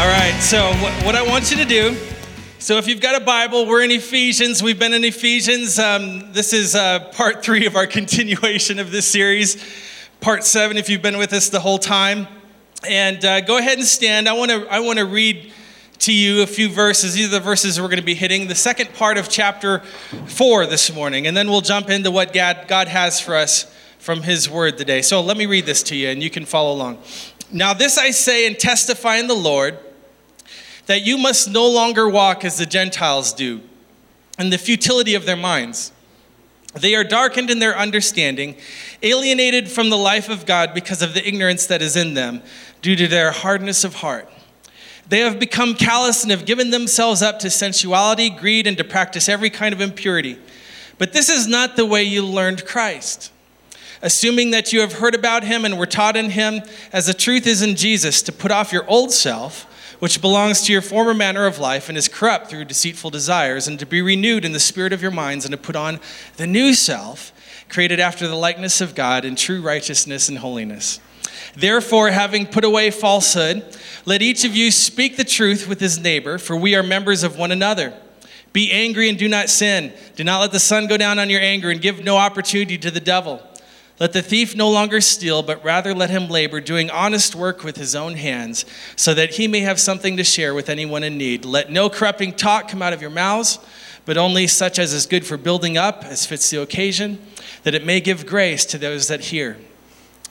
All right, so wh- what I want you to do so if you've got a Bible, we're in Ephesians. We've been in Ephesians. Um, this is uh, part three of our continuation of this series. Part seven, if you've been with us the whole time. And uh, go ahead and stand. I want to I want to read to you a few verses. These are the verses we're going to be hitting. The second part of chapter four this morning, and then we'll jump into what God, God has for us from His Word today. So let me read this to you, and you can follow along. Now, this I say and testify in the Lord that you must no longer walk as the Gentiles do, in the futility of their minds. They are darkened in their understanding, alienated from the life of God because of the ignorance that is in them, due to their hardness of heart. They have become callous and have given themselves up to sensuality, greed, and to practice every kind of impurity. But this is not the way you learned Christ. Assuming that you have heard about him and were taught in him, as the truth is in Jesus, to put off your old self which belongs to your former manner of life and is corrupt through deceitful desires, and to be renewed in the spirit of your minds, and to put on the new self, created after the likeness of God in true righteousness and holiness. Therefore, having put away falsehood, let each of you speak the truth with his neighbor, for we are members of one another. Be angry and do not sin. Do not let the sun go down on your anger, and give no opportunity to the devil. Let the thief no longer steal, but rather let him labor, doing honest work with his own hands, so that he may have something to share with anyone in need. Let no corrupting talk come out of your mouths, but only such as is good for building up, as fits the occasion, that it may give grace to those that hear.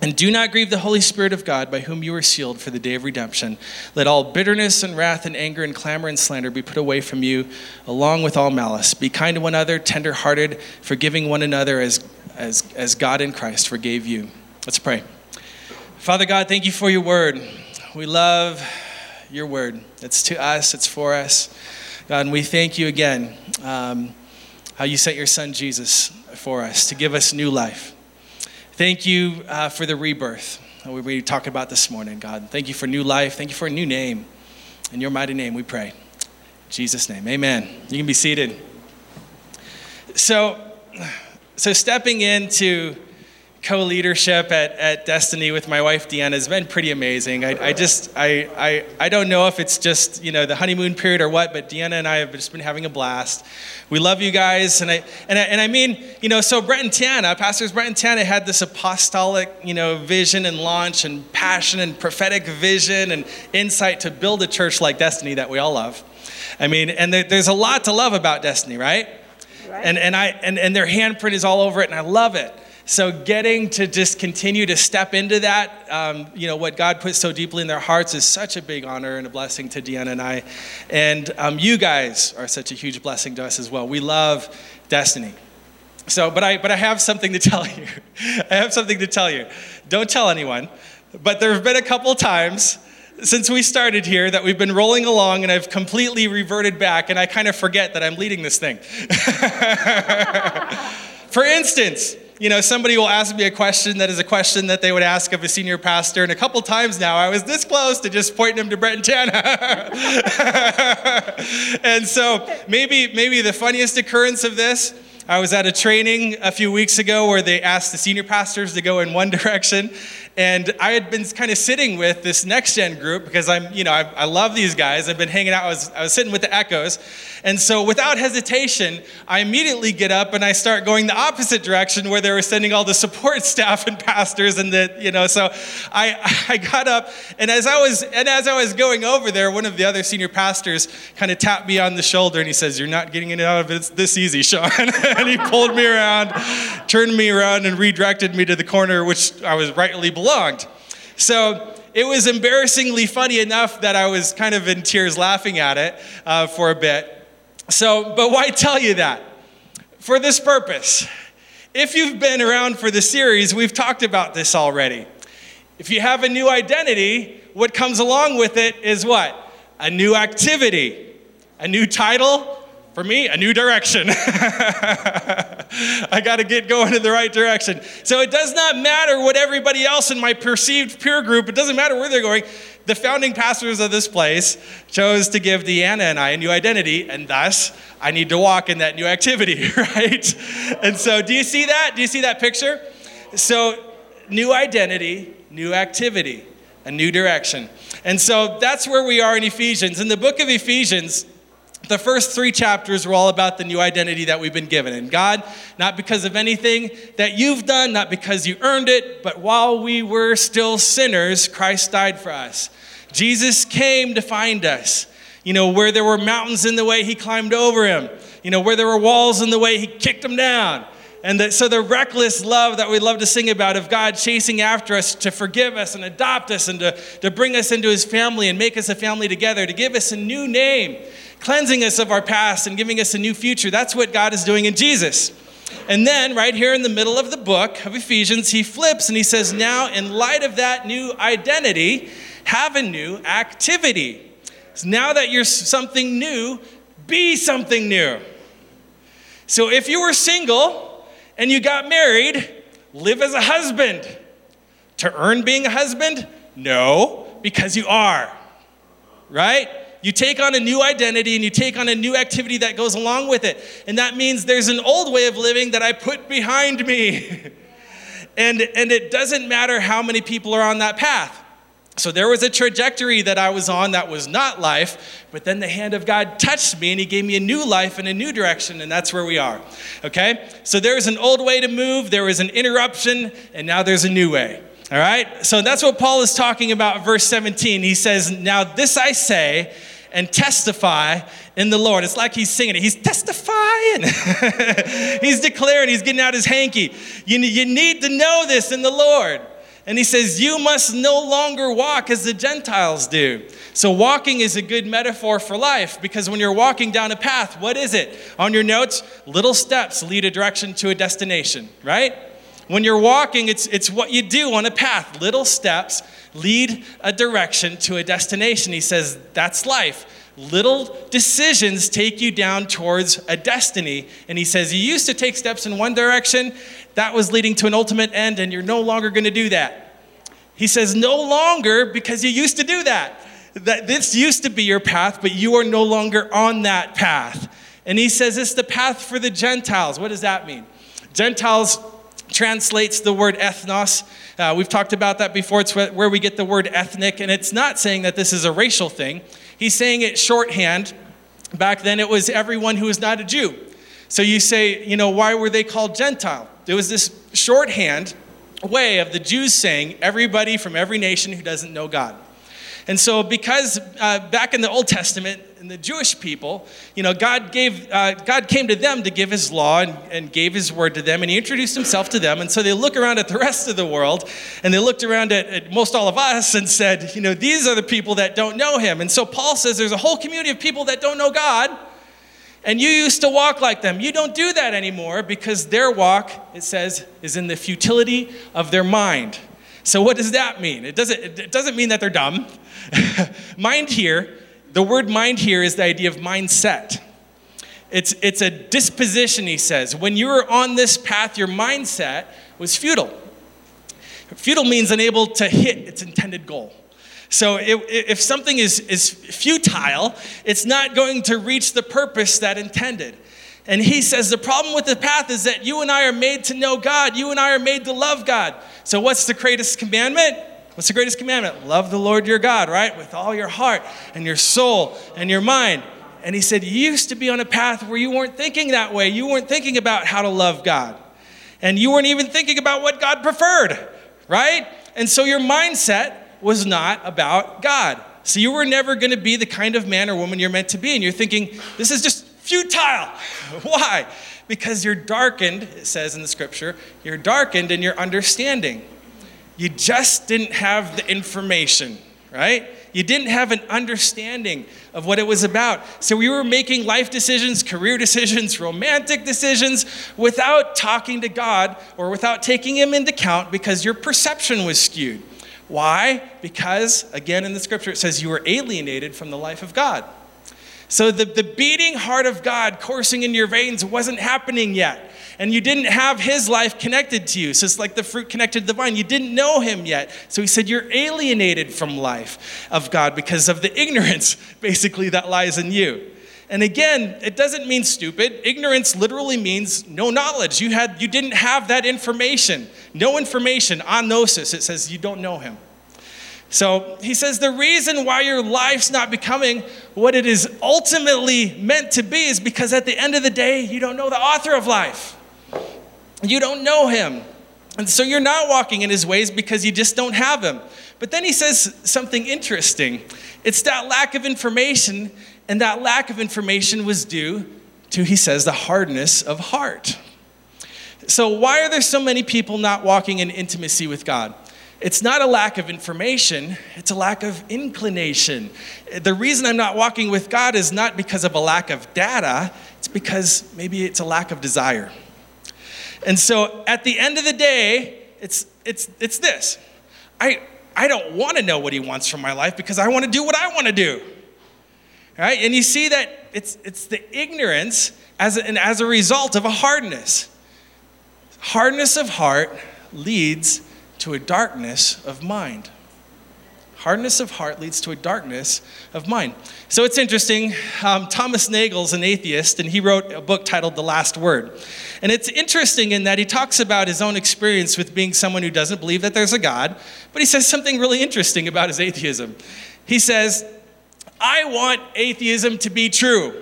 And do not grieve the Holy Spirit of God, by whom you are sealed for the day of redemption. Let all bitterness and wrath and anger and clamor and slander be put away from you, along with all malice. Be kind to one another, tender hearted, forgiving one another as as, as God in Christ forgave you. Let's pray. Father God, thank you for your word. We love your word. It's to us, it's for us. God, and we thank you again um, how you sent your son Jesus for us to give us new life. Thank you uh, for the rebirth we were talking about this morning, God. Thank you for new life. Thank you for a new name. In your mighty name, we pray. In Jesus' name, amen. You can be seated. So, so stepping into co-leadership at, at destiny with my wife deanna has been pretty amazing. I, I just I, I, I don't know if it's just you know the honeymoon period or what but deanna and i have just been having a blast. We love you guys and i and i, and I mean you know so brett and tana pastors brett and tana had this apostolic you know vision and launch and passion and prophetic vision and insight to build a church like destiny that we all love. I mean and there, there's a lot to love about destiny right and, and, I, and, and their handprint is all over it, and I love it. So getting to just continue to step into that, um, you know, what God put so deeply in their hearts is such a big honor and a blessing to Deanna and I. And um, you guys are such a huge blessing to us as well. We love Destiny. So, but I, but I have something to tell you. I have something to tell you. Don't tell anyone. But there have been a couple times since we started here that we've been rolling along and I've completely reverted back and I kind of forget that I'm leading this thing. For instance, you know, somebody will ask me a question that is a question that they would ask of a senior pastor, and a couple times now I was this close to just pointing them to Brett and Tana. and so maybe, maybe the funniest occurrence of this I was at a training a few weeks ago where they asked the senior pastors to go in one direction. And I had been kind of sitting with this next gen group because I'm, you know, I, I love these guys. I've been hanging out. I was, I was sitting with the Echoes. And so without hesitation, I immediately get up and I start going the opposite direction where they were sending all the support staff and pastors and the, you know, so I, I got up and as I was, and as I was going over there, one of the other senior pastors kind of tapped me on the shoulder and he says, you're not getting it out of it this easy, Sean. and he pulled me around, turned me around, and redirected me to the corner which I was rightly belonged. So it was embarrassingly funny enough that I was kind of in tears laughing at it uh, for a bit. So, but why tell you that? For this purpose. If you've been around for the series, we've talked about this already. If you have a new identity, what comes along with it is what? A new activity, a new title, for me, a new direction. I got to get going in the right direction. So it does not matter what everybody else in my perceived peer group, it doesn't matter where they're going. The founding pastors of this place chose to give Deanna and I a new identity, and thus I need to walk in that new activity, right? And so, do you see that? Do you see that picture? So, new identity, new activity. a new direction. And so that's where we are in Ephesians. In the book of Ephesians, the first three chapters were all about the new identity that we've been given. And God, not because of anything that you've done, not because you earned it, but while we were still sinners, Christ died for us. Jesus came to find us. You know, where there were mountains in the way, he climbed over him. You know, where there were walls in the way, he kicked them down. And the, so the reckless love that we love to sing about of God chasing after us to forgive us and adopt us and to, to bring us into his family and make us a family together, to give us a new name, cleansing us of our past and giving us a new future. That's what God is doing in Jesus. And then, right here in the middle of the book of Ephesians, he flips and he says, Now, in light of that new identity, have a new activity. So now that you're something new, be something new. So if you were single, and you got married, live as a husband. To earn being a husband? No, because you are. Right? You take on a new identity and you take on a new activity that goes along with it. And that means there's an old way of living that I put behind me. and, and it doesn't matter how many people are on that path. So there was a trajectory that I was on that was not life, but then the hand of God touched me and He gave me a new life and a new direction, and that's where we are. Okay? So there was an old way to move, there was an interruption, and now there's a new way. All right? So that's what Paul is talking about, verse 17. He says, Now this I say and testify in the Lord. It's like he's singing it. He's testifying. he's declaring, he's getting out his hanky. You, you need to know this in the Lord. And he says, You must no longer walk as the Gentiles do. So, walking is a good metaphor for life because when you're walking down a path, what is it? On your notes, little steps lead a direction to a destination, right? When you're walking, it's, it's what you do on a path. Little steps lead a direction to a destination. He says, That's life. Little decisions take you down towards a destiny. And he says, You used to take steps in one direction, that was leading to an ultimate end, and you're no longer going to do that. He says, No longer because you used to do that. That this used to be your path, but you are no longer on that path. And he says it's the path for the Gentiles. What does that mean? Gentiles translates the word ethnos. Uh, we've talked about that before. It's where we get the word ethnic, and it's not saying that this is a racial thing. He's saying it shorthand. Back then, it was everyone who was not a Jew. So you say, you know, why were they called Gentile? There was this shorthand way of the Jews saying everybody from every nation who doesn't know God. And so, because uh, back in the Old Testament, in the Jewish people, you know, God gave, uh, God came to them to give His law and, and gave His word to them, and He introduced Himself to them. And so they look around at the rest of the world, and they looked around at, at most all of us and said, you know, these are the people that don't know Him. And so Paul says there's a whole community of people that don't know God, and you used to walk like them. You don't do that anymore because their walk, it says, is in the futility of their mind. So, what does that mean? It doesn't, it doesn't mean that they're dumb. mind here, the word mind here is the idea of mindset. It's, it's a disposition, he says. When you were on this path, your mindset was futile. Futile means unable to hit its intended goal. So if, if something is, is futile, it's not going to reach the purpose that intended. And he says the problem with the path is that you and I are made to know God. You and I are made to love God. So what's the greatest commandment? What's the greatest commandment? Love the Lord your God, right? With all your heart and your soul and your mind. And he said, You used to be on a path where you weren't thinking that way. You weren't thinking about how to love God. And you weren't even thinking about what God preferred, right? And so your mindset was not about God. So you were never going to be the kind of man or woman you're meant to be. And you're thinking, this is just futile. Why? Because you're darkened, it says in the scripture, you're darkened in your understanding. You just didn't have the information, right? You didn't have an understanding of what it was about. So we were making life decisions, career decisions, romantic decisions without talking to God or without taking Him into account because your perception was skewed. Why? Because, again, in the scripture, it says you were alienated from the life of God. So the, the beating heart of God coursing in your veins wasn't happening yet. And you didn't have his life connected to you. So it's like the fruit connected to the vine. You didn't know him yet. So he said, You're alienated from life of God because of the ignorance, basically, that lies in you. And again, it doesn't mean stupid. Ignorance literally means no knowledge. You, had, you didn't have that information. No information, agnosis. It says you don't know him. So he says the reason why your life's not becoming what it is ultimately meant to be is because at the end of the day, you don't know the author of life. You don't know him. And so you're not walking in his ways because you just don't have him. But then he says something interesting. It's that lack of information, and that lack of information was due to, he says, the hardness of heart. So, why are there so many people not walking in intimacy with God? It's not a lack of information, it's a lack of inclination. The reason I'm not walking with God is not because of a lack of data, it's because maybe it's a lack of desire. And so at the end of the day, it's, it's, it's this I, I don't want to know what He wants from my life because I want to do what I want to do. Right? And you see that it's, it's the ignorance as a, and as a result of a hardness. Hardness of heart leads to a darkness of mind. Hardness of heart leads to a darkness of mind. So it's interesting. Um, Thomas Nagel's an atheist, and he wrote a book titled The Last Word. And it's interesting in that he talks about his own experience with being someone who doesn't believe that there's a God, but he says something really interesting about his atheism. He says, I want atheism to be true.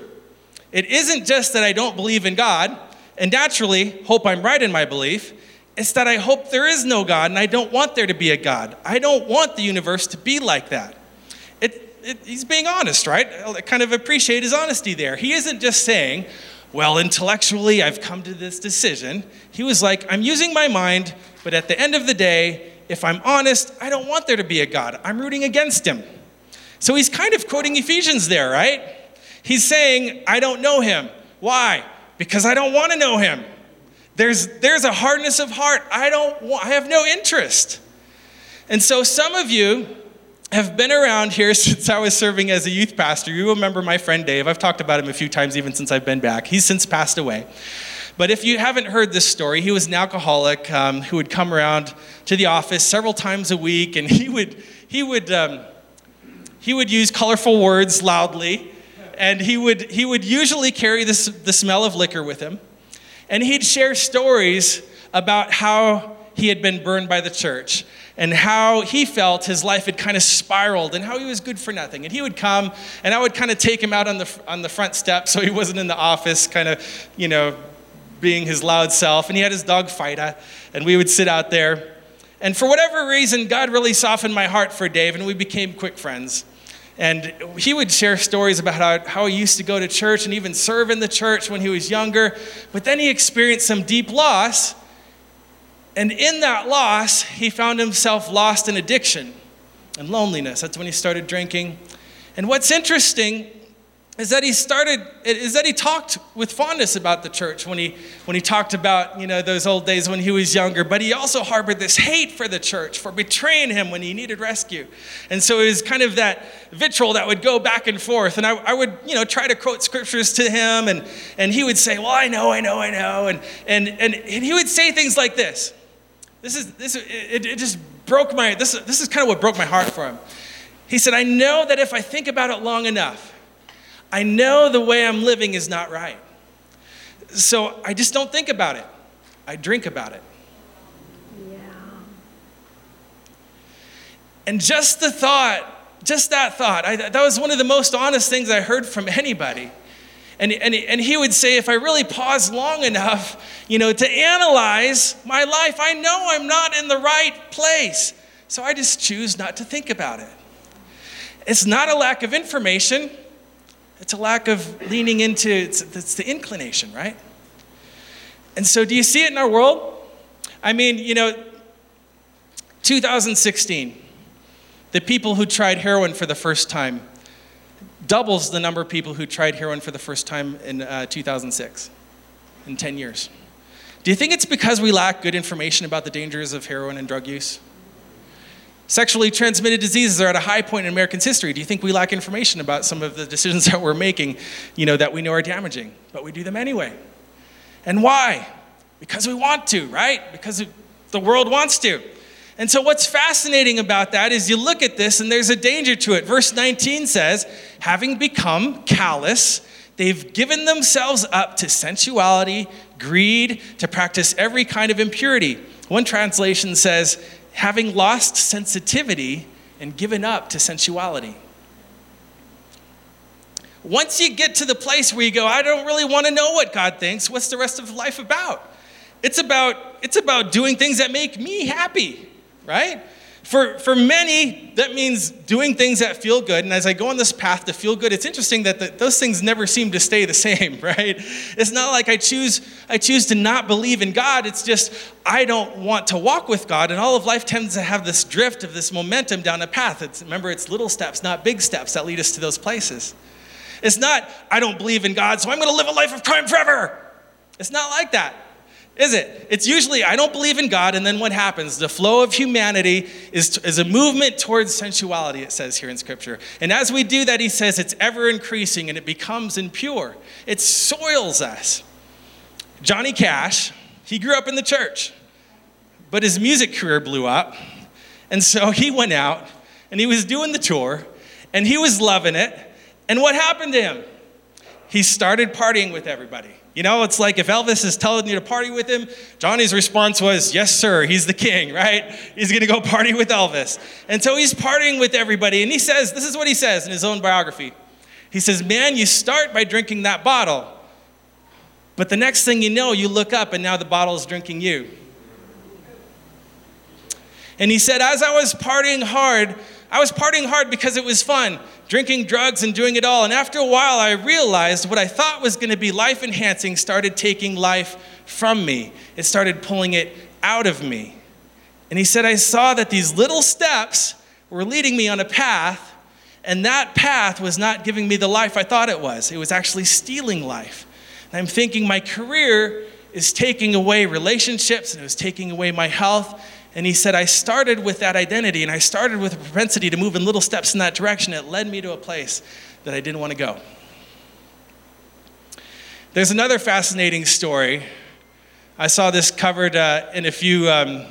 It isn't just that I don't believe in God, and naturally hope I'm right in my belief. It's that I hope there is no God and I don't want there to be a God. I don't want the universe to be like that. It, it, he's being honest, right? I kind of appreciate his honesty there. He isn't just saying, well, intellectually, I've come to this decision. He was like, I'm using my mind, but at the end of the day, if I'm honest, I don't want there to be a God. I'm rooting against him. So he's kind of quoting Ephesians there, right? He's saying, I don't know him. Why? Because I don't want to know him. There's, there's a hardness of heart. I don't want, I have no interest. And so some of you have been around here since I was serving as a youth pastor. You remember my friend Dave. I've talked about him a few times even since I've been back. He's since passed away. But if you haven't heard this story, he was an alcoholic um, who would come around to the office several times a week, and he would, he would, um, he would use colorful words loudly, and he would, he would usually carry this, the smell of liquor with him. And he'd share stories about how he had been burned by the church and how he felt his life had kind of spiraled and how he was good for nothing. And he would come and I would kind of take him out on the, on the front step so he wasn't in the office, kind of, you know, being his loud self. And he had his dog Fido, and we would sit out there. And for whatever reason, God really softened my heart for Dave, and we became quick friends. And he would share stories about how, how he used to go to church and even serve in the church when he was younger. But then he experienced some deep loss. And in that loss, he found himself lost in addiction and loneliness. That's when he started drinking. And what's interesting is that he started is that he talked with fondness about the church when he when he talked about you know those old days when he was younger but he also harbored this hate for the church for betraying him when he needed rescue. And so it was kind of that vitriol that would go back and forth. And i, I would you know try to quote scriptures to him and and he would say well i know i know i know and and and, and he would say things like this. This is this it, it just broke my this, this is kind of what broke my heart for him. He said i know that if i think about it long enough I know the way I'm living is not right. So I just don't think about it. I drink about it. Yeah. And just the thought, just that thought, I, that was one of the most honest things I heard from anybody. And, and, and he would say, if I really pause long enough, you know, to analyze my life, I know I'm not in the right place. So I just choose not to think about it. It's not a lack of information. It's a lack of leaning into, it's, it's the inclination, right? And so, do you see it in our world? I mean, you know, 2016, the people who tried heroin for the first time doubles the number of people who tried heroin for the first time in uh, 2006, in 10 years. Do you think it's because we lack good information about the dangers of heroin and drug use? Sexually transmitted diseases are at a high point in Americans' history. Do you think we lack information about some of the decisions that we're making, you know, that we know are damaging, but we do them anyway? And why? Because we want to, right? Because the world wants to. And so, what's fascinating about that is you look at this and there's a danger to it. Verse 19 says, having become callous, they've given themselves up to sensuality, greed, to practice every kind of impurity. One translation says, having lost sensitivity and given up to sensuality. Once you get to the place where you go, I don't really want to know what God thinks, what's the rest of life about? It's about, it's about doing things that make me happy, right? For, for many, that means doing things that feel good. And as I go on this path to feel good, it's interesting that the, those things never seem to stay the same, right? It's not like I choose, I choose to not believe in God. It's just I don't want to walk with God. And all of life tends to have this drift of this momentum down a path. It's, remember, it's little steps, not big steps, that lead us to those places. It's not, I don't believe in God, so I'm going to live a life of crime forever. It's not like that is it? It's usually, I don't believe in God, and then what happens? The flow of humanity is, is a movement towards sensuality, it says here in Scripture. And as we do that, he says it's ever increasing and it becomes impure. It soils us. Johnny Cash, he grew up in the church, but his music career blew up. And so he went out and he was doing the tour and he was loving it. And what happened to him? He started partying with everybody. You know, it's like if Elvis is telling you to party with him, Johnny's response was, Yes, sir, he's the king, right? He's gonna go party with Elvis. And so he's partying with everybody. And he says, This is what he says in his own biography. He says, Man, you start by drinking that bottle. But the next thing you know, you look up and now the bottle is drinking you. And he said, As I was partying hard, I was partying hard because it was fun drinking drugs and doing it all. And after a while, I realized what I thought was going to be life enhancing started taking life from me. It started pulling it out of me. And he said, I saw that these little steps were leading me on a path, and that path was not giving me the life I thought it was. It was actually stealing life. And I'm thinking my career is taking away relationships, and it was taking away my health and he said, I started with that identity and I started with a propensity to move in little steps in that direction. It led me to a place that I didn't want to go. There's another fascinating story. I saw this covered uh, in a few um,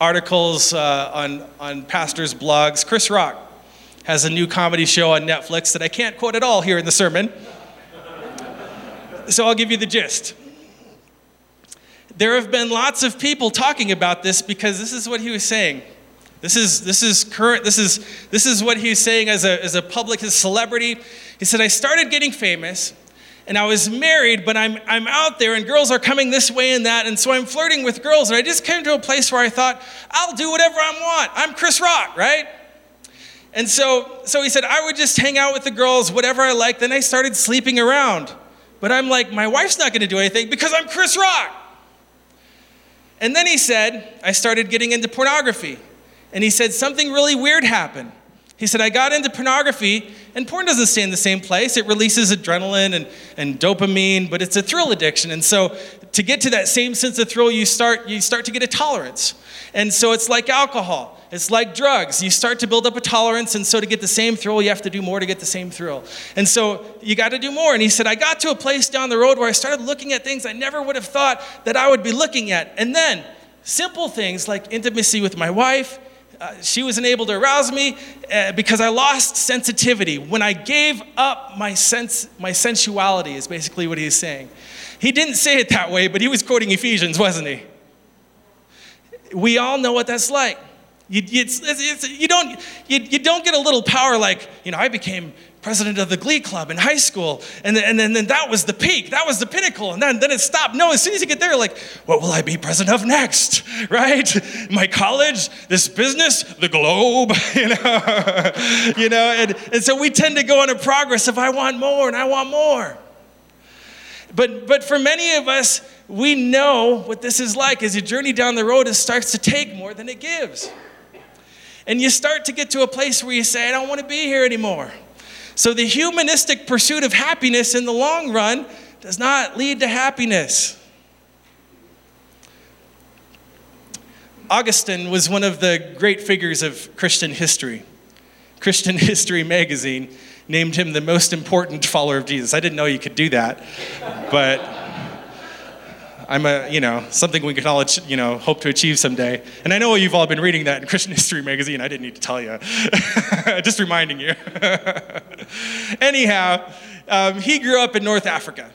articles uh, on, on pastors' blogs. Chris Rock has a new comedy show on Netflix that I can't quote at all here in the sermon. So I'll give you the gist. There have been lots of people talking about this because this is what he was saying. This is, this is current, this is, this is what he was saying as a, as a public as celebrity. He said, I started getting famous and I was married, but I'm, I'm out there and girls are coming this way and that. And so I'm flirting with girls. And I just came to a place where I thought, I'll do whatever I want. I'm Chris Rock, right? And so, so he said, I would just hang out with the girls, whatever I like. Then I started sleeping around. But I'm like, my wife's not going to do anything because I'm Chris Rock. And then he said, I started getting into pornography. And he said, something really weird happened. He said, I got into pornography, and porn doesn't stay in the same place. It releases adrenaline and, and dopamine, but it's a thrill addiction. And so to get to that same sense of thrill, you start, you start to get a tolerance. And so it's like alcohol. It's like drugs. You start to build up a tolerance, and so to get the same thrill, you have to do more to get the same thrill. And so you got to do more. And he said, I got to a place down the road where I started looking at things I never would have thought that I would be looking at. And then simple things like intimacy with my wife. Uh, she wasn't able to arouse me uh, because I lost sensitivity. When I gave up my sense, my sensuality is basically what he's saying. He didn't say it that way, but he was quoting Ephesians, wasn't he? We all know what that's like. You, it's, it's, you, don't, you, you don't get a little power like, you know, I became president of the glee club in high school and then, and then, that was the peak that was the pinnacle and then, then it stopped no as soon as you get there like what will i be president of next right my college this business the globe you know you know and, and so we tend to go on a progress of i want more and i want more but but for many of us we know what this is like as you journey down the road it starts to take more than it gives and you start to get to a place where you say, I don't want to be here anymore. So the humanistic pursuit of happiness in the long run does not lead to happiness. Augustine was one of the great figures of Christian history. Christian History magazine named him the most important follower of Jesus. I didn't know you could do that, but I'm a, you know, something we can all, you know, hope to achieve someday. And I know you've all been reading that in Christian History magazine. I didn't need to tell you. Just reminding you. Anyhow, um, he grew up in North Africa.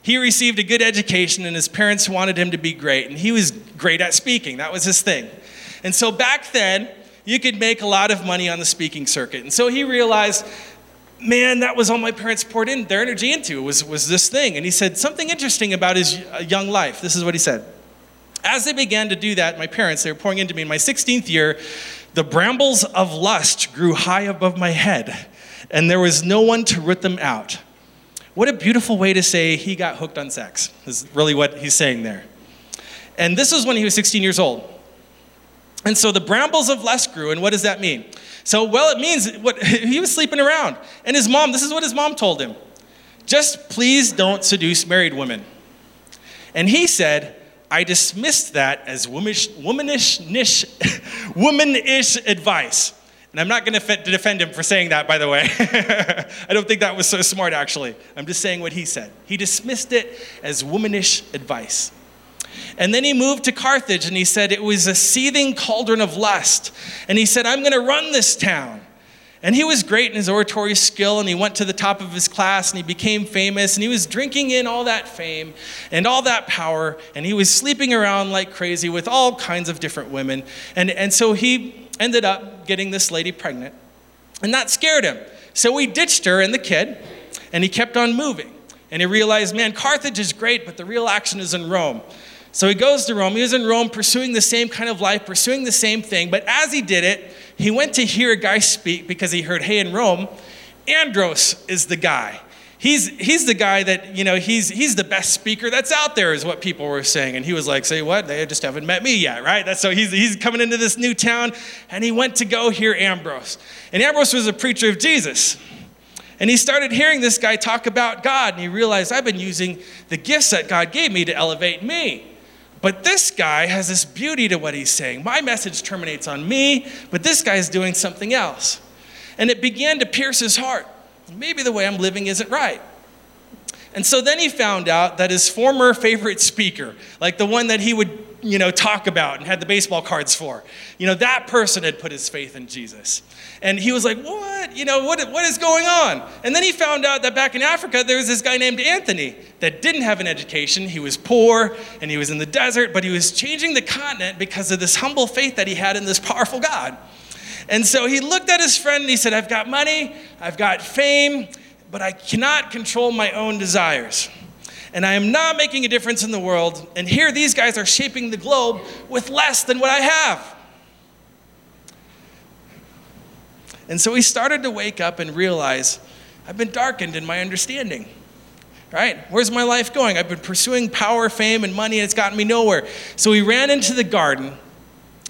He received a good education, and his parents wanted him to be great. And he was great at speaking, that was his thing. And so back then, you could make a lot of money on the speaking circuit. And so he realized, man, that was all my parents poured in their energy into was, was this thing. And he said something interesting about his young life. This is what he said. As they began to do that, my parents, they were pouring into me in my 16th year, the brambles of lust grew high above my head, and there was no one to root them out. What a beautiful way to say he got hooked on sex, is really what he's saying there. And this was when he was 16 years old. And so the brambles of lust grew, and what does that mean? So, well, it means what he was sleeping around. And his mom, this is what his mom told him just please don't seduce married women. And he said, I dismissed that as womanish, womanish, nish, womanish advice. And I'm not going to defend him for saying that, by the way. I don't think that was so smart, actually. I'm just saying what he said. He dismissed it as womanish advice. And then he moved to Carthage and he said it was a seething cauldron of lust. And he said, I'm going to run this town. And he was great in his oratory skill, and he went to the top of his class, and he became famous, and he was drinking in all that fame and all that power, and he was sleeping around like crazy with all kinds of different women. And, and so he ended up getting this lady pregnant, and that scared him. So he ditched her and the kid, and he kept on moving. And he realized, man, Carthage is great, but the real action is in Rome. So he goes to Rome. He was in Rome pursuing the same kind of life, pursuing the same thing. But as he did it, he went to hear a guy speak because he heard, hey, in Rome, Ambrose is the guy. He's, he's the guy that, you know, he's, he's the best speaker that's out there, is what people were saying. And he was like, say what? They just haven't met me yet, right? That's, so he's, he's coming into this new town, and he went to go hear Ambrose. And Ambrose was a preacher of Jesus. And he started hearing this guy talk about God, and he realized I've been using the gifts that God gave me to elevate me. But this guy has this beauty to what he's saying. My message terminates on me, but this guy is doing something else. And it began to pierce his heart. Maybe the way I'm living isn't right. And so then he found out that his former favorite speaker, like the one that he would, you know, talk about and had the baseball cards for, you know, that person had put his faith in Jesus. And he was like, what? You know, what, what is going on? And then he found out that back in Africa, there was this guy named Anthony that didn't have an education. He was poor and he was in the desert, but he was changing the continent because of this humble faith that he had in this powerful God. And so he looked at his friend and he said, I've got money, I've got fame, but I cannot control my own desires. And I am not making a difference in the world. And here these guys are shaping the globe with less than what I have. And so he started to wake up and realize I've been darkened in my understanding. Right? Where's my life going? I've been pursuing power, fame, and money, and it's gotten me nowhere. So he ran into the garden,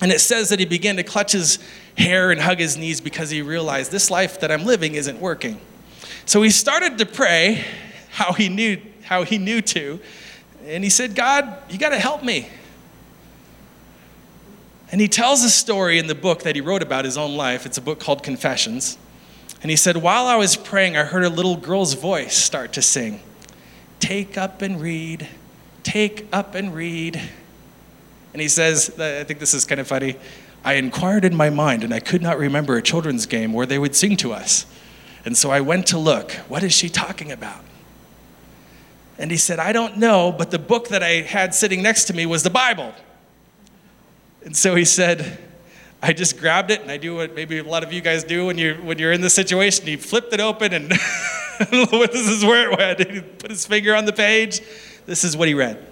and it says that he began to clutch his hair and hug his knees because he realized this life that I'm living isn't working. So he started to pray how he knew how he knew to, and he said, "God, you got to help me." And he tells a story in the book that he wrote about his own life. It's a book called Confessions. And he said, While I was praying, I heard a little girl's voice start to sing Take up and read, take up and read. And he says, I think this is kind of funny. I inquired in my mind, and I could not remember a children's game where they would sing to us. And so I went to look. What is she talking about? And he said, I don't know, but the book that I had sitting next to me was the Bible. And so he said, I just grabbed it and I do what maybe a lot of you guys do when you're, when you're in this situation. He flipped it open and this is where it went. He put his finger on the page. This is what he read.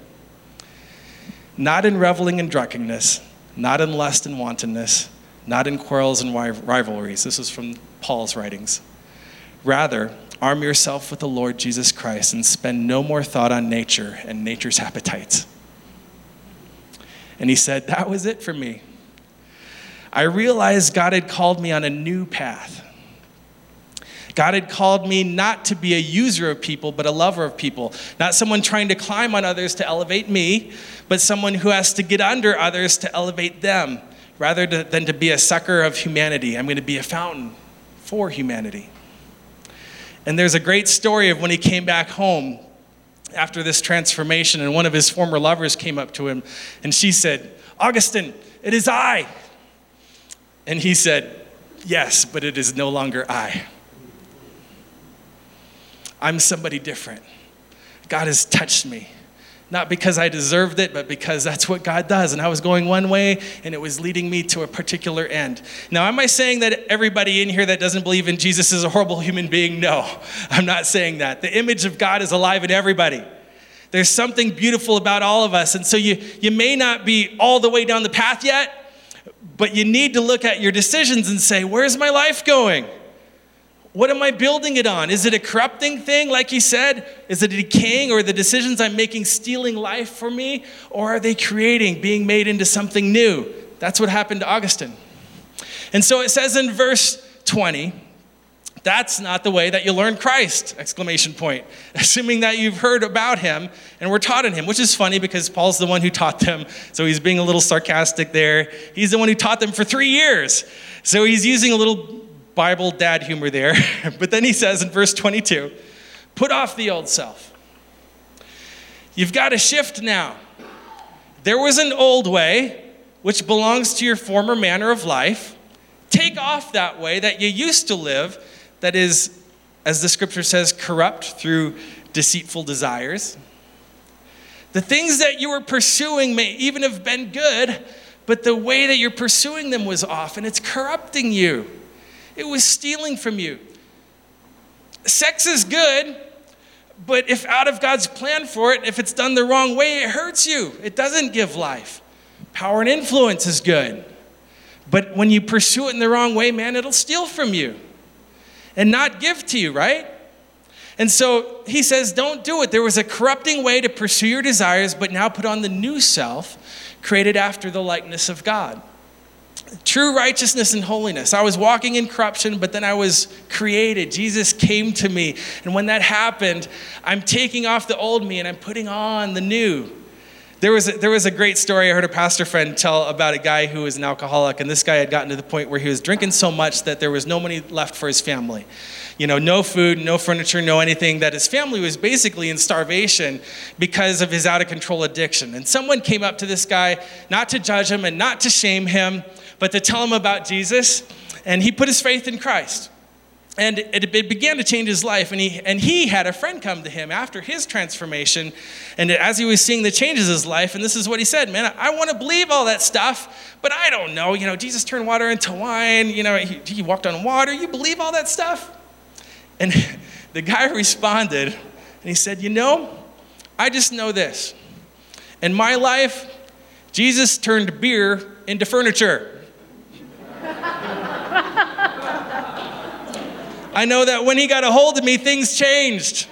Not in reveling and drunkenness, not in lust and wantonness, not in quarrels and rivalries. This is from Paul's writings. Rather, arm yourself with the Lord Jesus Christ and spend no more thought on nature and nature's appetites. And he said, That was it for me. I realized God had called me on a new path. God had called me not to be a user of people, but a lover of people. Not someone trying to climb on others to elevate me, but someone who has to get under others to elevate them, rather than to be a sucker of humanity. I'm going to be a fountain for humanity. And there's a great story of when he came back home after this transformation, and one of his former lovers came up to him, and she said, Augustine, it is I. And he said, Yes, but it is no longer I. I'm somebody different. God has touched me, Not because I deserved it, but because that's what God does. And I was going one way and it was leading me to a particular end. Now, am I saying that everybody in here that doesn't believe in Jesus is a horrible human being? No, I'm not saying that. The image of God is alive in everybody. There's something beautiful about all of us. And so you, you may not be all the way down the path yet, but you need to look at your decisions and say, where's my life going? What am I building it on? Is it a corrupting thing, like he said? Is it decaying, or the decisions I'm making stealing life from me? Or are they creating, being made into something new? That's what happened to Augustine. And so it says in verse 20, that's not the way that you learn Christ! Exclamation point. Assuming that you've heard about him and were taught in him, which is funny because Paul's the one who taught them. So he's being a little sarcastic there. He's the one who taught them for three years. So he's using a little Bible dad humor there. but then he says in verse 22 put off the old self. You've got to shift now. There was an old way, which belongs to your former manner of life. Take off that way that you used to live, that is, as the scripture says, corrupt through deceitful desires. The things that you were pursuing may even have been good, but the way that you're pursuing them was off and it's corrupting you. It was stealing from you. Sex is good, but if out of God's plan for it, if it's done the wrong way, it hurts you. It doesn't give life. Power and influence is good. But when you pursue it in the wrong way, man, it'll steal from you and not give to you, right? And so he says, don't do it. There was a corrupting way to pursue your desires, but now put on the new self, created after the likeness of God true righteousness and holiness. I was walking in corruption, but then I was created. Jesus came to me. And when that happened, I'm taking off the old me and I'm putting on the new. There was, a, there was a great story I heard a pastor friend tell about a guy who was an alcoholic, and this guy had gotten to the point where he was drinking so much that there was no money left for his family. You know, no food, no furniture, no anything, that his family was basically in starvation because of his out of control addiction. And someone came up to this guy, not to judge him and not to shame him, but to tell him about Jesus. And he put his faith in Christ. And it, it, began to change his life. And he, and he had a friend come to him after his transformation. And as he was seeing the changes in his life, and this is what he said Man, I, I want to believe all that stuff, but I don't know. You know, Jesus turned water into wine. You know, he, he walked on water. You believe all that stuff? And the guy responded, and he said, You know, I just know this. In my life, Jesus turned beer into furniture. I know that when he got a hold of me, things changed.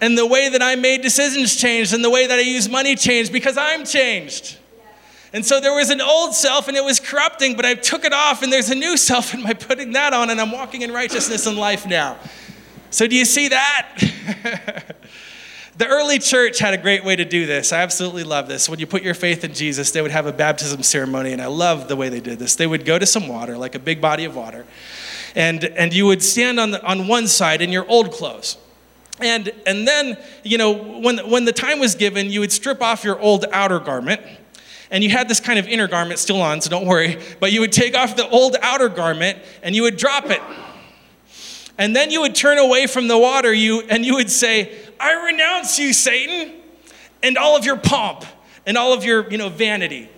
And the way that I made decisions changed, and the way that I use money changed because I'm changed. And so there was an old self and it was corrupting, but I took it off, and there's a new self, and I'm putting that on, and I'm walking in righteousness and life now. So, do you see that? the early church had a great way to do this. I absolutely love this. When you put your faith in Jesus, they would have a baptism ceremony, and I love the way they did this. They would go to some water, like a big body of water, and, and you would stand on, the, on one side in your old clothes. And, and then, you know, when, when the time was given, you would strip off your old outer garment. And you had this kind of inner garment still on, so don't worry. But you would take off the old outer garment and you would drop it. And then you would turn away from the water you, and you would say, I renounce you, Satan, and all of your pomp and all of your you know, vanity.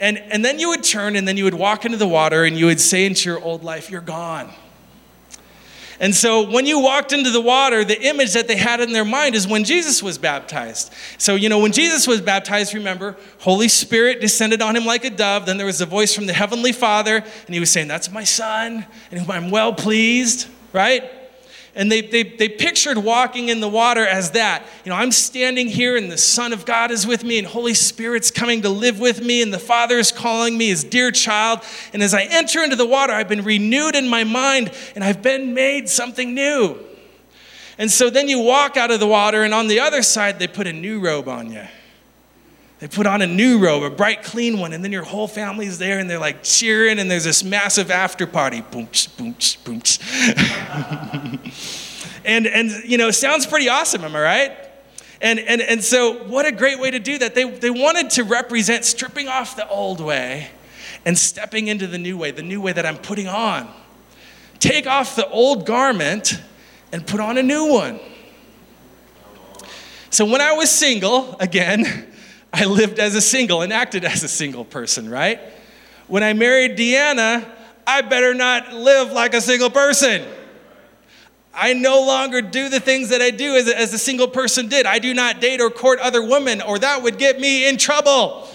And, and then you would turn and then you would walk into the water and you would say into your old life, You're gone. And so when you walked into the water, the image that they had in their mind is when Jesus was baptized. So, you know, when Jesus was baptized, remember, Holy Spirit descended on him like a dove. Then there was a voice from the Heavenly Father, and he was saying, That's my son, and whom I'm well pleased, right? And they, they, they pictured walking in the water as that. You know, I'm standing here and the Son of God is with me and Holy Spirit's coming to live with me and the Father is calling me his dear child. And as I enter into the water, I've been renewed in my mind and I've been made something new. And so then you walk out of the water and on the other side, they put a new robe on you. They put on a new robe, a bright, clean one, and then your whole family's there and they're like cheering, and there's this massive after party. Boom, boom, boom. and, and, you know, sounds pretty awesome, am I right? And, and, and so, what a great way to do that. They, they wanted to represent stripping off the old way and stepping into the new way, the new way that I'm putting on. Take off the old garment and put on a new one. So when I was single, again, I lived as a single and acted as a single person, right? When I married Deanna, I better not live like a single person. I no longer do the things that I do as a, as a single person did. I do not date or court other women, or that would get me in trouble.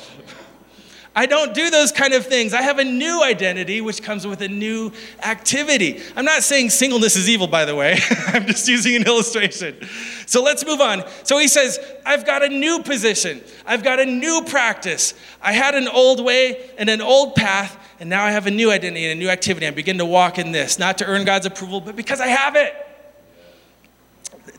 I don't do those kind of things. I have a new identity, which comes with a new activity. I'm not saying singleness is evil, by the way. I'm just using an illustration. So let's move on. So he says, I've got a new position, I've got a new practice. I had an old way and an old path, and now I have a new identity and a new activity. I begin to walk in this, not to earn God's approval, but because I have it.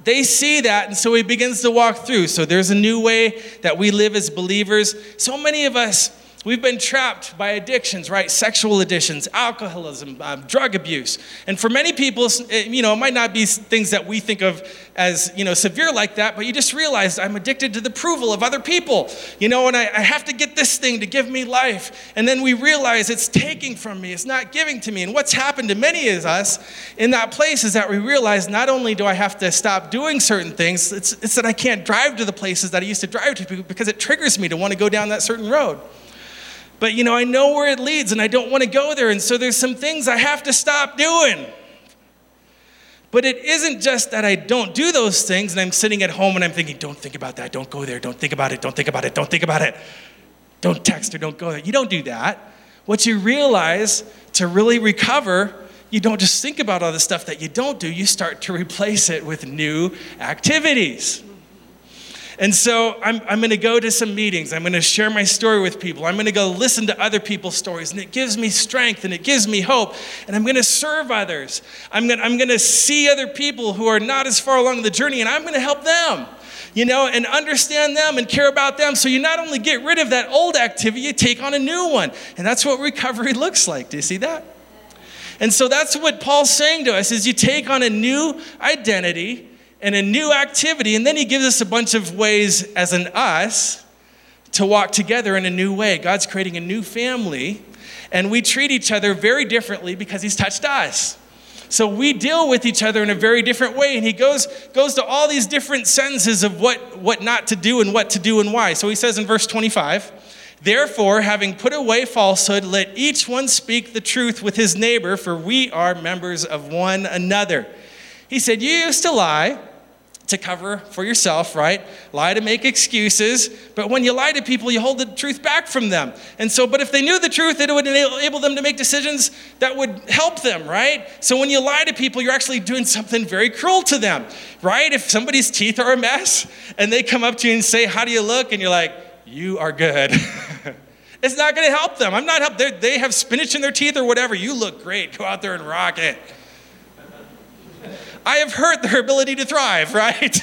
They see that, and so he begins to walk through. So there's a new way that we live as believers. So many of us, We've been trapped by addictions, right? Sexual addictions, alcoholism, um, drug abuse. And for many people, you know, it might not be things that we think of as, you know, severe like that, but you just realize I'm addicted to the approval of other people, you know, and I, I have to get this thing to give me life. And then we realize it's taking from me, it's not giving to me. And what's happened to many of us in that place is that we realize not only do I have to stop doing certain things, it's, it's that I can't drive to the places that I used to drive to because it triggers me to want to go down that certain road but you know, I know where it leads and I don't want to go there. And so there's some things I have to stop doing. But it isn't just that I don't do those things and I'm sitting at home and I'm thinking, don't think about that, don't go there, don't think about it, don't think about it, don't think about it, don't text or don't go there. You don't do that. What you realize to really recover, you don't just think about all the stuff that you don't do, you start to replace it with new activities. And so I'm, I'm going to go to some meetings. I'm going to share my story with people. I'm going to go listen to other people's stories. And it gives me strength and it gives me hope. And I'm going to serve others. I'm going, I'm to see other people who are not as far along the journey and I'm going to help them. You know, and understand them and care about them. So you not only get rid of that old activity, you take on a new one. And that's what recovery looks like. Do you see that? And so that's what Paul's saying to us is you take on a new identity and a new activity. And then he gives us a bunch of ways as an us to walk together in a new way. God's creating a new family, and we treat each other very differently because he's touched us. So we deal with each other in a very different way. And he goes, goes to all these different sentences of what, what not to do and what to do and why. So he says in verse 25, Therefore, having put away falsehood, let each one speak the truth with his neighbor, for we are members of one another. He said, You used to lie to cover for yourself, right? Lie to make excuses. But when you lie to people, you hold the truth back from them. And so, but if they knew the truth, it would enable them to make decisions that would help them, right? So when you lie to people, you're actually doing something very cruel to them, right? If somebody's teeth are a mess and they come up to you and say, How do you look? And you're like, You are good. it's not going to help them. I'm not help. They have spinach in their teeth or whatever. You look great. Go out there and rock it. I have hurt their ability to thrive, right?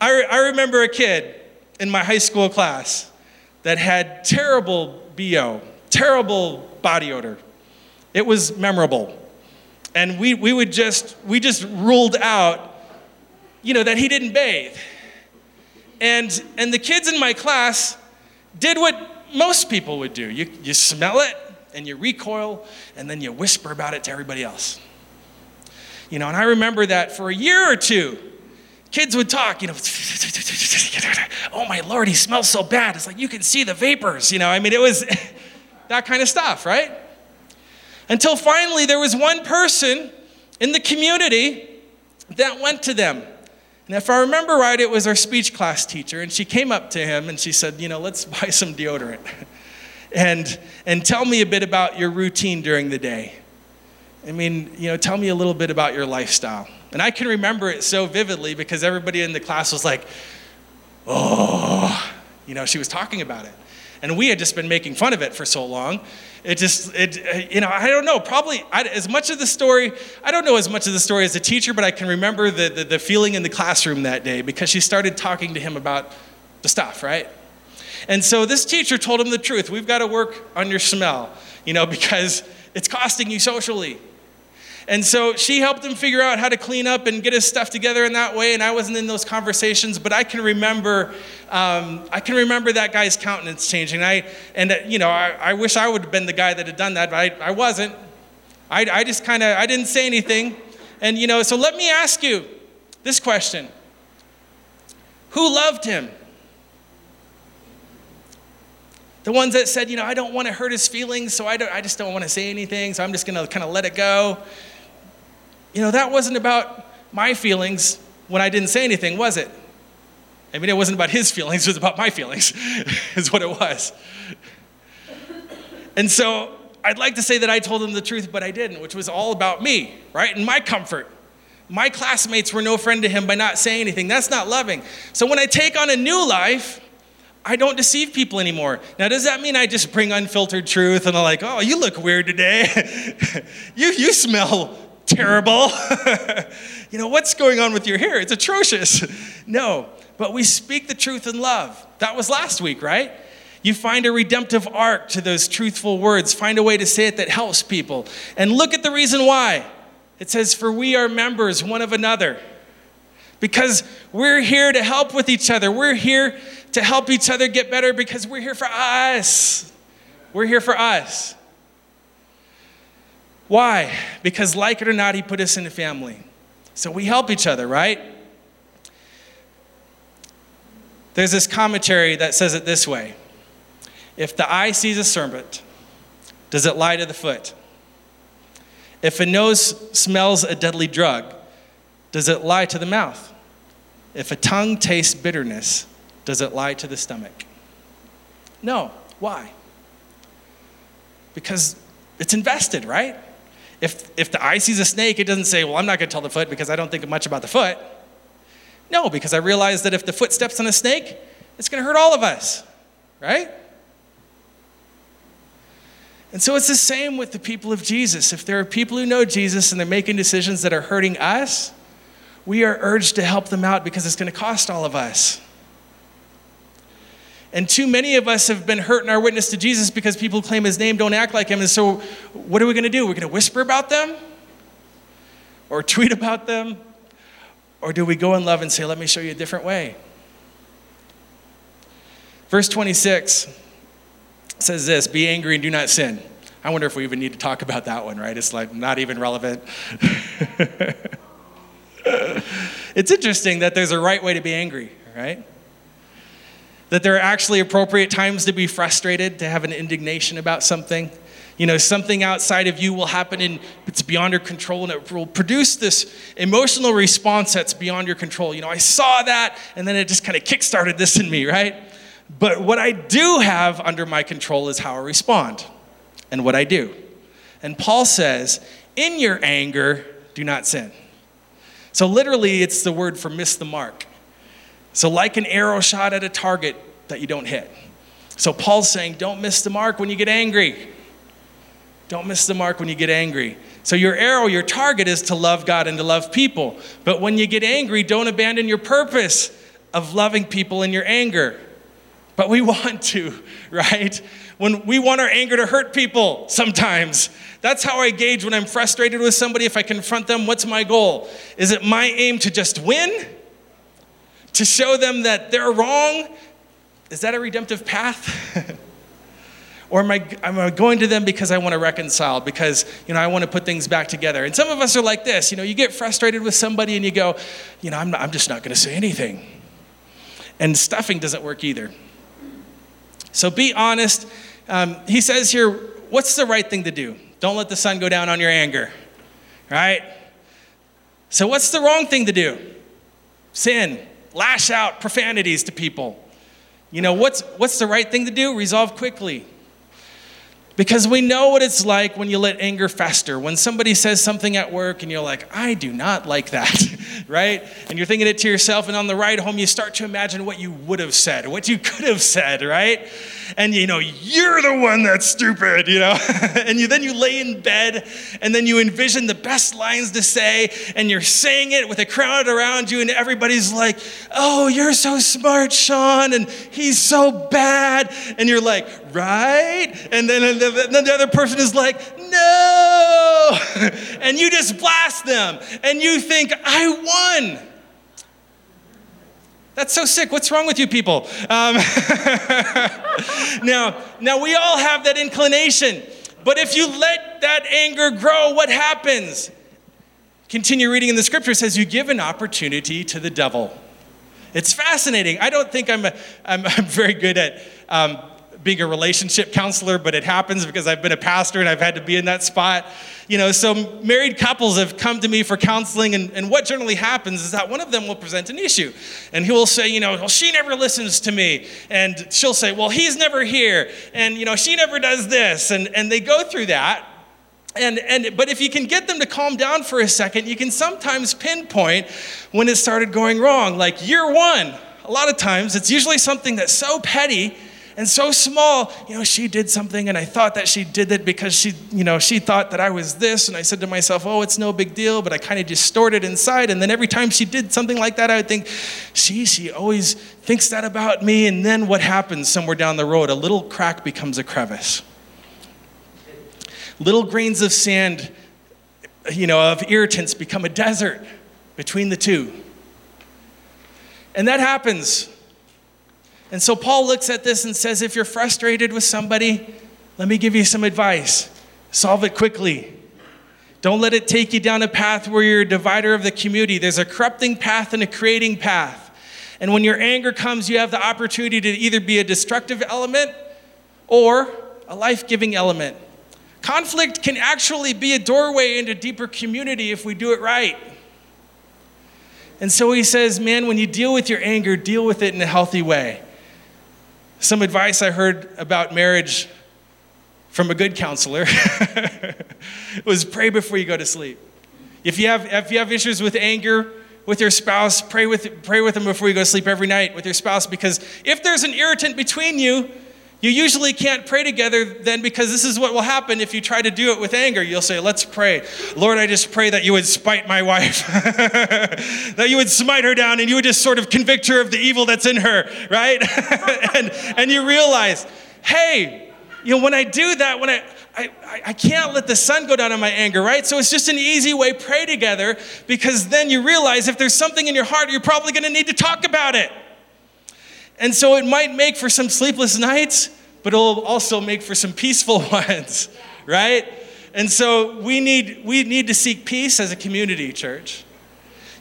I, I remember a kid in my high school class that had terrible BO, terrible body odor. It was memorable. And we, we would just, we just ruled out, you know, that he didn't bathe. And, and the kids in my class did what most people would do. You, you smell it and you recoil and then you whisper about it to everybody else. You know, and I remember that for a year or two, kids would talk, you know, oh my Lord, he smells so bad. It's like you can see the vapors, you know. I mean, it was that kind of stuff, right? Until finally there was one person in the community that went to them. And if I remember right, it was our speech class teacher, and she came up to him and she said, You know, let's buy some deodorant. and, and tell me a bit about your routine during the day. I mean, you know, tell me a little bit about your lifestyle. And I can remember it so vividly because everybody in the class was like, oh, you know, she was talking about it. And we had just been making fun of it for so long. It just, it, you know, I don't know, probably I, as much of the story, I don't know as much of the story as a teacher, but I can remember the, the, the feeling in the classroom that day because she started talking to him about the stuff, right? And so this teacher told him the truth. We've got to work on your smell, you know, because it's costing you socially. And so she helped him figure out how to clean up and get his stuff together in that way. And I wasn't in those conversations, but I can remember, um, I can remember that guy's countenance changing. I, and uh, you know, I, I, wish I would have been the guy that had done that, but I, I wasn't. I, I just kind of, I didn't say anything. And you know, so let me ask you this question. Who loved him? The ones that said, you know, I don't want to hurt his feelings, so I, don't, I just don't want to say anything, so I'm just going to kind of let it go. You know, that wasn't about my feelings when I didn't say anything, was it? I mean, it wasn't about his feelings, it was about my feelings, is what it was. And so I'd like to say that I told him the truth, but I didn't, which was all about me, right? And my comfort. My classmates were no friend to him by not saying anything. That's not loving. So when I take on a new life, I don't deceive people anymore. Now, does that mean I just bring unfiltered truth and I'm like, oh, you look weird today? you, you smell terrible. you know, what's going on with your hair? It's atrocious. no, but we speak the truth in love. That was last week, right? You find a redemptive arc to those truthful words. Find a way to say it that helps people. And look at the reason why. It says, For we are members one of another. Because we're here to help with each other. We're here to help each other get better because we're here for us. We're here for us. Why? Because, like it or not, He put us in a family. So we help each other, right? There's this commentary that says it this way If the eye sees a serpent, does it lie to the foot? If a nose smells a deadly drug, does it lie to the mouth? If a tongue tastes bitterness, does it lie to the stomach? No. Why? Because it's invested, right? If, if the eye sees a snake, it doesn't say, Well, I'm not going to tell the foot because I don't think much about the foot. No, because I realize that if the foot steps on a snake, it's going to hurt all of us, right? And so it's the same with the people of Jesus. If there are people who know Jesus and they're making decisions that are hurting us, we are urged to help them out because it's going to cost all of us. And too many of us have been hurt in our witness to Jesus because people who claim his name don't act like him. And so, what are we going to do? We're going to whisper about them? Or tweet about them? Or do we go in love and say, let me show you a different way? Verse 26 says this Be angry and do not sin. I wonder if we even need to talk about that one, right? It's like not even relevant. it's interesting that there's a right way to be angry, right? That there are actually appropriate times to be frustrated, to have an indignation about something. You know, something outside of you will happen and it's beyond your control and it will produce this emotional response that's beyond your control. You know, I saw that and then it just kind of kickstarted this in me, right? But what I do have under my control is how I respond and what I do. And Paul says, in your anger, do not sin. So literally, it's the word for miss the mark. So, like an arrow shot at a target that you don't hit. So, Paul's saying, don't miss the mark when you get angry. Don't miss the mark when you get angry. So, your arrow, your target is to love God and to love people. But when you get angry, don't abandon your purpose of loving people in your anger. But we want to, right? When we want our anger to hurt people sometimes. That's how I gauge when I'm frustrated with somebody. If I confront them, what's my goal? Is it my aim to just win? To show them that they're wrong? Is that a redemptive path? or am I, am I going to them because I want to reconcile, because you know I want to put things back together? And some of us are like this. You know, you get frustrated with somebody and you go, you know, I'm, not, I'm just not going to say anything. And stuffing doesn't work either. So be honest. Um, he says here, what's the right thing to do? Don't let the sun go down on your anger, right? So what's the wrong thing to do? Sin lash out profanities to people. You know, what's, what's the right thing to do? Resolve quickly. Because we know what it's like when you let anger fester. When somebody says something at work and you're like, I do not like that, right? And you're thinking it to yourself, and on the ride home, you start to imagine what you would have said, what you could have said, right? And you know, you're the one that's stupid, you know? and you then you lay in bed and then you envision the best lines to say, and you're saying it with a crowd around you, and everybody's like, Oh, you're so smart, Sean, and he's so bad. And you're like, Right? And then and then the other person is like, no. And you just blast them and you think, I won. That's so sick. What's wrong with you people? Um, now, now, we all have that inclination. But if you let that anger grow, what happens? Continue reading in the scripture, says you give an opportunity to the devil. It's fascinating. I don't think I'm, a, I'm, I'm very good at um, being a relationship counselor, but it happens because I've been a pastor and I've had to be in that spot. You know, so married couples have come to me for counseling, and, and what generally happens is that one of them will present an issue. And he will say, you know, well, she never listens to me. And she'll say, well, he's never here. And, you know, she never does this. And, and they go through that. And, and but if you can get them to calm down for a second, you can sometimes pinpoint when it started going wrong. Like year one, a lot of times it's usually something that's so petty and so small. You know, she did something and I thought that she did it because she, you know, she thought that I was this. And I said to myself, oh, it's no big deal, but I kind of just stored it inside. And then every time she did something like that, I would think, she, she always thinks that about me. And then what happens somewhere down the road? A little crack becomes a crevice. Little grains of sand, you know, of irritants become a desert between the two. And that happens and so Paul looks at this and says, if you're frustrated with somebody, let me give you some advice. Solve it quickly. Don't let it take you down a path where you're a divider of the community. There's a corrupting path and a creating path. And when your anger comes, you have the opportunity to either be a destructive element or a life giving element. Conflict can actually be a doorway into deeper community if we do it right. And so he says, man, when you deal with your anger, deal with it in a healthy way. Some advice I heard about marriage from a good counselor was pray before you go to sleep. If you have, if you have issues with anger with your spouse, pray with, pray with them before you go to sleep every night with your spouse because if there's an irritant between you, you usually can't pray together then because this is what will happen if you try to do it with anger. You'll say, Let's pray. Lord, I just pray that you would spite my wife, that you would smite her down and you would just sort of convict her of the evil that's in her, right? and, and you realize, hey, you know, when I do that, when I, I, I can't let the sun go down on my anger, right? So it's just an easy way, pray together, because then you realize if there's something in your heart, you're probably gonna need to talk about it. And so it might make for some sleepless nights, but it'll also make for some peaceful ones, right? And so we need, we need to seek peace as a community, church.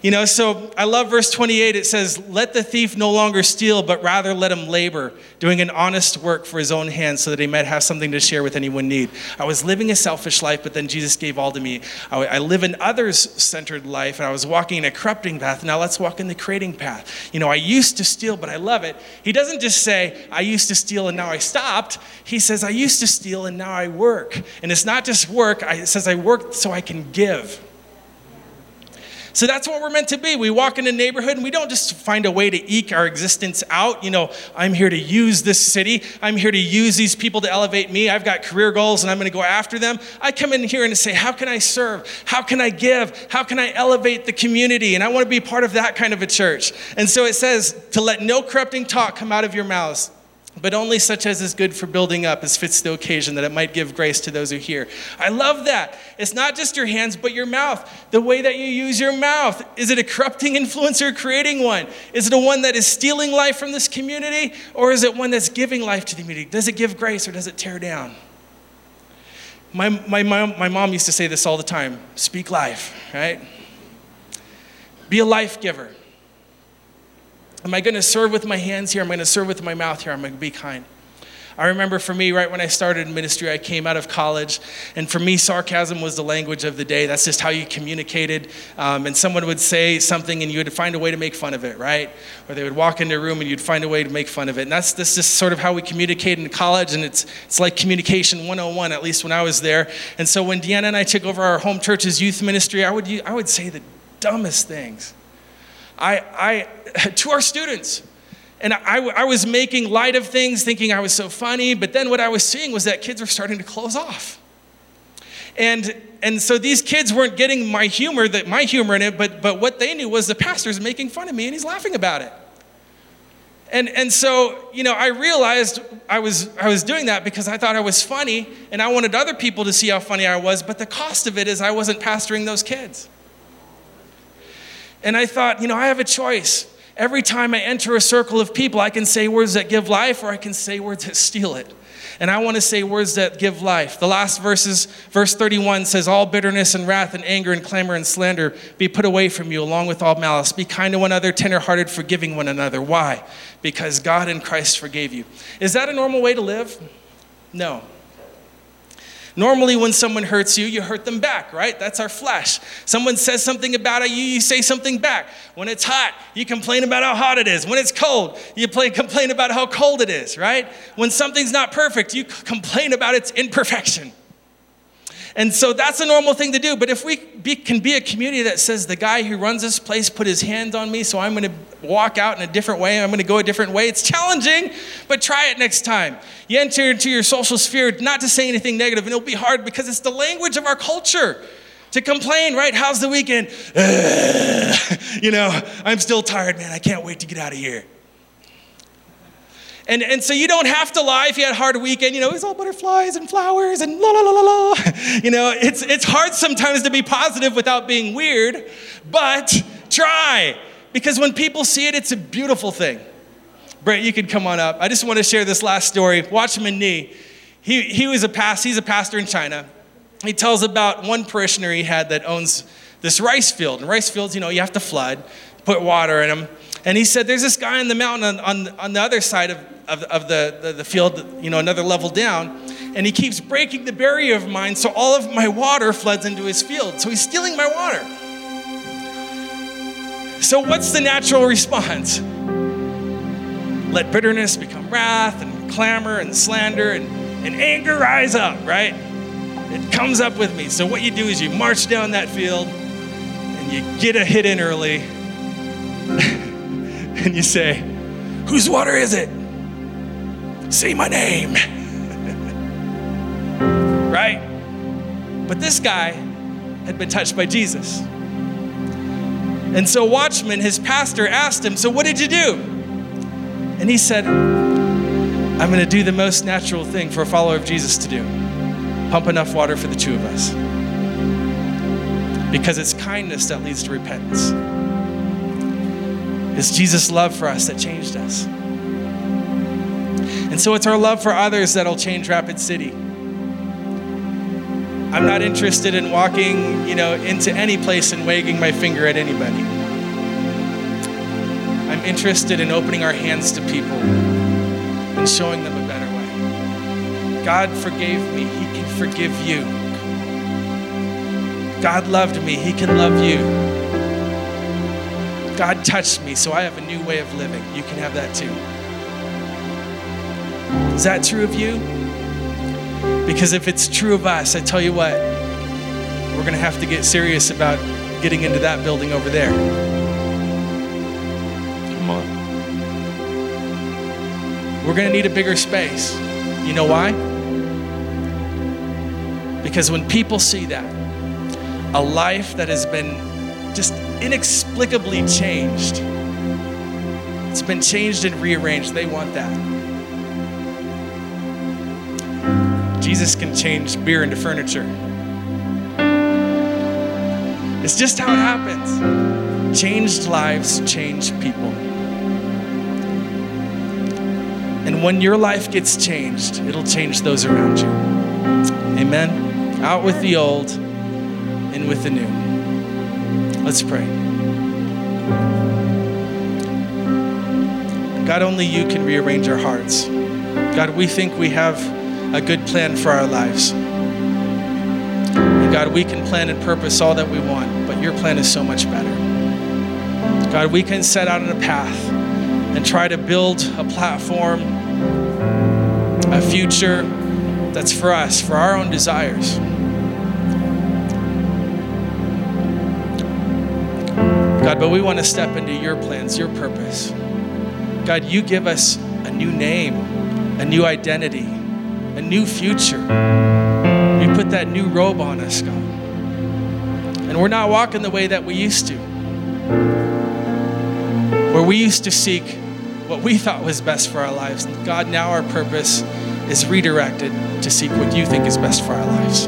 You know, so I love verse 28. It says, Let the thief no longer steal, but rather let him labor, doing an honest work for his own hands, so that he might have something to share with anyone need. I was living a selfish life, but then Jesus gave all to me. I, I live an others centered life, and I was walking in a corrupting path. Now let's walk in the creating path. You know, I used to steal, but I love it. He doesn't just say, I used to steal and now I stopped. He says, I used to steal and now I work. And it's not just work, I, it says, I work so I can give. So that's what we're meant to be. We walk in a neighborhood and we don't just find a way to eke our existence out. You know, I'm here to use this city. I'm here to use these people to elevate me. I've got career goals and I'm going to go after them. I come in here and say, How can I serve? How can I give? How can I elevate the community? And I want to be part of that kind of a church. And so it says, To let no corrupting talk come out of your mouths but only such as is good for building up as fits the occasion, that it might give grace to those who hear. I love that. It's not just your hands, but your mouth. The way that you use your mouth. Is it a corrupting influence or creating one? Is it a one that is stealing life from this community, or is it one that's giving life to the community? Does it give grace or does it tear down? My, my, my, my mom used to say this all the time speak life, right? Be a life giver. Am I going to serve with my hands here? Am I going to serve with my mouth here? I'm going to be kind. I remember for me, right when I started ministry, I came out of college, and for me, sarcasm was the language of the day. That's just how you communicated. Um, and someone would say something, and you would find a way to make fun of it, right? Or they would walk into a room, and you'd find a way to make fun of it. And that's, that's just sort of how we communicate in college, and it's, it's like communication 101, at least when I was there. And so when Deanna and I took over our home church's youth ministry, I would, I would say the dumbest things. I, I, to our students. And I, I was making light of things, thinking I was so funny, but then what I was seeing was that kids were starting to close off. And, and so these kids weren't getting my humor, that my humor in it, but, but what they knew was the pastor's making fun of me and he's laughing about it. And, and so, you know, I realized I was, I was doing that because I thought I was funny and I wanted other people to see how funny I was, but the cost of it is I wasn't pastoring those kids. And I thought, you know, I have a choice. every time I enter a circle of people, I can say words that give life or I can say words that steal it. And I want to say words that give life. The last verses, verse 31 says, All bitterness and wrath and anger and clamor and slander be put away from you, along with all malice. Be kind to one another, tenderhearted, forgiving one another. Why? Because God in Christ forgave you. Is that a normal way to live? No. Normally, when someone hurts you, you hurt them back, right? That's our flesh. Someone says something about you, you say something back. When it's hot, you complain about how hot it is. When it's cold, you play, complain about how cold it is, right? When something's not perfect, you complain about its imperfection. And so that's a normal thing to do. But if we be, can be a community that says the guy who runs this place put his hands on me, so I'm going to walk out in a different way, I'm going to go a different way, it's challenging, but try it next time. You enter into your social sphere not to say anything negative, and it'll be hard because it's the language of our culture to complain, right? How's the weekend? you know, I'm still tired, man. I can't wait to get out of here. And, and so you don't have to lie if you had a hard weekend. You know, it's all butterflies and flowers and la la la la la. You know, it's, it's hard sometimes to be positive without being weird, but try. Because when people see it, it's a beautiful thing. Brett, you could come on up. I just want to share this last story. Watchman Nee, he, he was a past, he's a pastor in China. He tells about one parishioner he had that owns this rice field. And rice fields, you know, you have to flood, put water in them. And he said, There's this guy in the mountain on, on, on the other side of, of, of the, the, the, field, you know, another level down. And he keeps breaking the barrier of mine, so all of my water floods into his field. So he's stealing my water. So, what's the natural response? Let bitterness become wrath and clamor and slander and, and anger rise up, right? It comes up with me. So, what you do is you march down that field and you get a hit in early. and you say, Whose water is it? Say my name. right? But this guy had been touched by Jesus. And so, Watchman, his pastor, asked him, So, what did you do? And he said, I'm going to do the most natural thing for a follower of Jesus to do pump enough water for the two of us. Because it's kindness that leads to repentance. It's Jesus' love for us that changed us. And so it's our love for others that'll change Rapid City. I'm not interested in walking, you know, into any place and wagging my finger at anybody. I'm interested in opening our hands to people and showing them a better way. God forgave me, He can forgive you. God loved me, He can love you. God touched me, so I have a new way of living. You can have that too. Is that true of you? Because if it's true of us, I tell you what, we're going to have to get serious about getting into that building over there. Come on. We're going to need a bigger space. You know why? Because when people see that, a life that has been just inexplicably changed. It's been changed and rearranged. They want that. Jesus can change beer into furniture. It's just how it happens. Changed lives change people. And when your life gets changed, it'll change those around you. Amen. Out with the old, in with the new. Let's pray. God, only you can rearrange our hearts. God, we think we have a good plan for our lives. And God, we can plan and purpose all that we want, but your plan is so much better. God, we can set out on a path and try to build a platform, a future that's for us, for our own desires. God, but we want to step into your plans, your purpose. God, you give us a new name, a new identity, a new future. You put that new robe on us, God. And we're not walking the way that we used to, where we used to seek what we thought was best for our lives. God, now our purpose is redirected to seek what you think is best for our lives.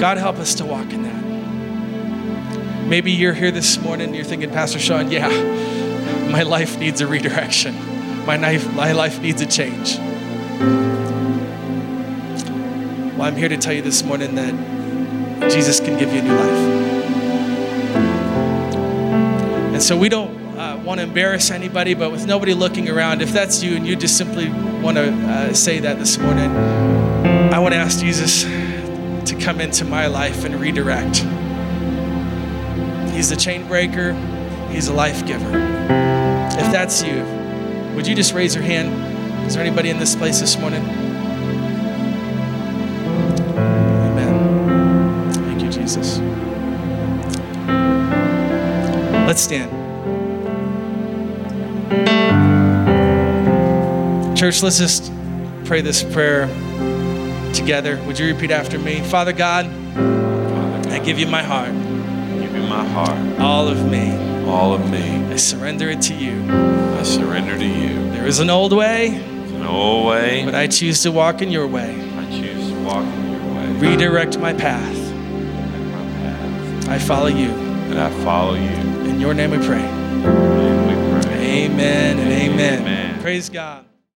God, help us to walk in that. Maybe you're here this morning and you're thinking, Pastor Sean, yeah, my life needs a redirection. My life, my life needs a change. Well, I'm here to tell you this morning that Jesus can give you a new life. And so we don't uh, want to embarrass anybody, but with nobody looking around, if that's you and you just simply want to uh, say that this morning, I want to ask Jesus to come into my life and redirect. He's a chain breaker, He's a life giver. If that's you, would you just raise your hand? Is there anybody in this place this morning? Amen. Thank you, Jesus. Let's stand. Church, let's just pray this prayer together. Would you repeat after me? Father God, I give you my heart, Give you my heart, all of me. all of me. I surrender it to you. I surrender to you. There is an old way, an old way. but I choose to walk in your way. I choose to walk in your way. Redirect my path. Direct my path. I follow you. And I follow you. In your name we pray. And we pray. Amen and amen. Amen. Praise God.